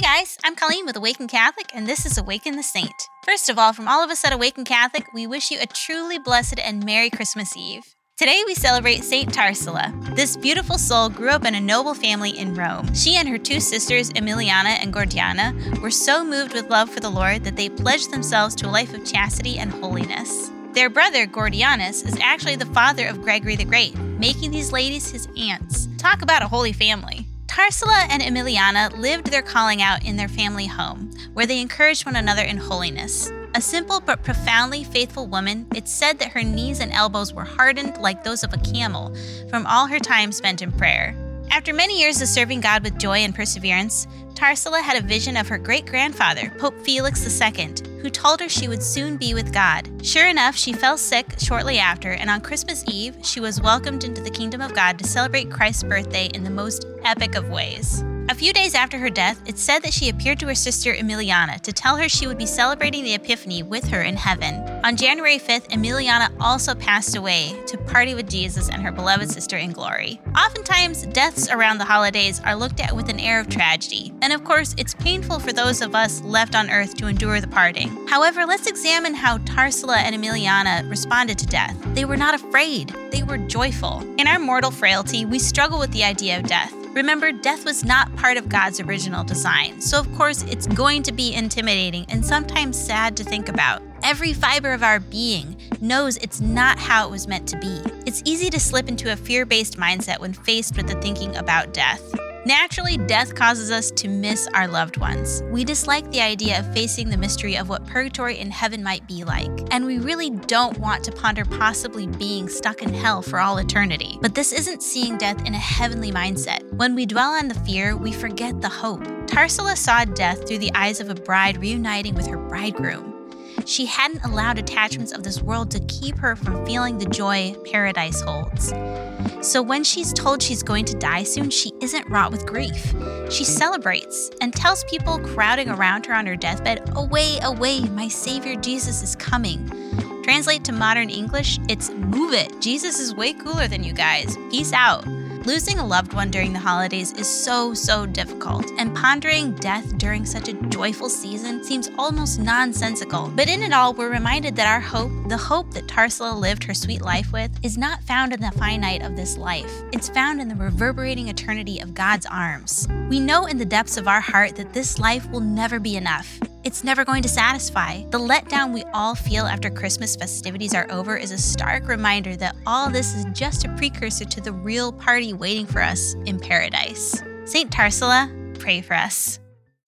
Hey guys, I'm Colleen with Awaken Catholic, and this is Awaken the Saint. First of all, from all of us at Awaken Catholic, we wish you a truly blessed and Merry Christmas Eve. Today we celebrate Saint Tarsilla. This beautiful soul grew up in a noble family in Rome. She and her two sisters, Emiliana and Gordiana, were so moved with love for the Lord that they pledged themselves to a life of chastity and holiness. Their brother, Gordianus, is actually the father of Gregory the Great, making these ladies his aunts. Talk about a holy family. Tarsilla and Emiliana lived their calling out in their family home, where they encouraged one another in holiness. A simple but profoundly faithful woman, it's said that her knees and elbows were hardened like those of a camel from all her time spent in prayer. After many years of serving God with joy and perseverance, Tarsilla had a vision of her great grandfather, Pope Felix II, who told her she would soon be with God. Sure enough, she fell sick shortly after, and on Christmas Eve, she was welcomed into the kingdom of God to celebrate Christ's birthday in the most epic of ways. A few days after her death, it's said that she appeared to her sister Emiliana to tell her she would be celebrating the Epiphany with her in heaven. On January 5th, Emiliana also passed away to party with Jesus and her beloved sister in glory. Oftentimes, deaths around the holidays are looked at with an air of tragedy, and of course, it's painful for those of us left on earth to endure the parting. However, let's examine how Tarsilla and Emiliana responded to death. They were not afraid, they were joyful. In our mortal frailty, we struggle with the idea of death. Remember, death was not part of God's original design, so of course it's going to be intimidating and sometimes sad to think about. Every fiber of our being knows it's not how it was meant to be. It's easy to slip into a fear based mindset when faced with the thinking about death. Naturally, death causes us to miss our loved ones. We dislike the idea of facing the mystery of what purgatory and heaven might be like, and we really don't want to ponder possibly being stuck in hell for all eternity. But this isn't seeing death in a heavenly mindset. Mm. When we dwell on the fear, we forget the hope. Tarsilla saw death through the eyes of a bride reuniting with her bridegroom. She hadn't allowed attachments of this world to keep her from feeling the joy paradise holds. So when she's told she's going to die soon, she isn't wrought with grief. She celebrates and tells people crowding around her on her deathbed, Away, away, my Savior Jesus is coming. Translate to modern English, it's move it. Jesus is way cooler than you guys. Peace out. Losing a loved one during the holidays is so, so difficult, and pondering death during such a joyful season seems almost nonsensical. But in it all, we're reminded that our hope, the hope that Tarsilla lived her sweet life with, is not found in the finite of this life. It's found in the reverberating eternity of God's arms. We know in the depths of our heart that this life will never be enough. It's never going to satisfy. The letdown we all feel after Christmas festivities are over is a stark reminder that all this is just a precursor to the real party waiting for us in paradise. St. Tarsilla, pray for us.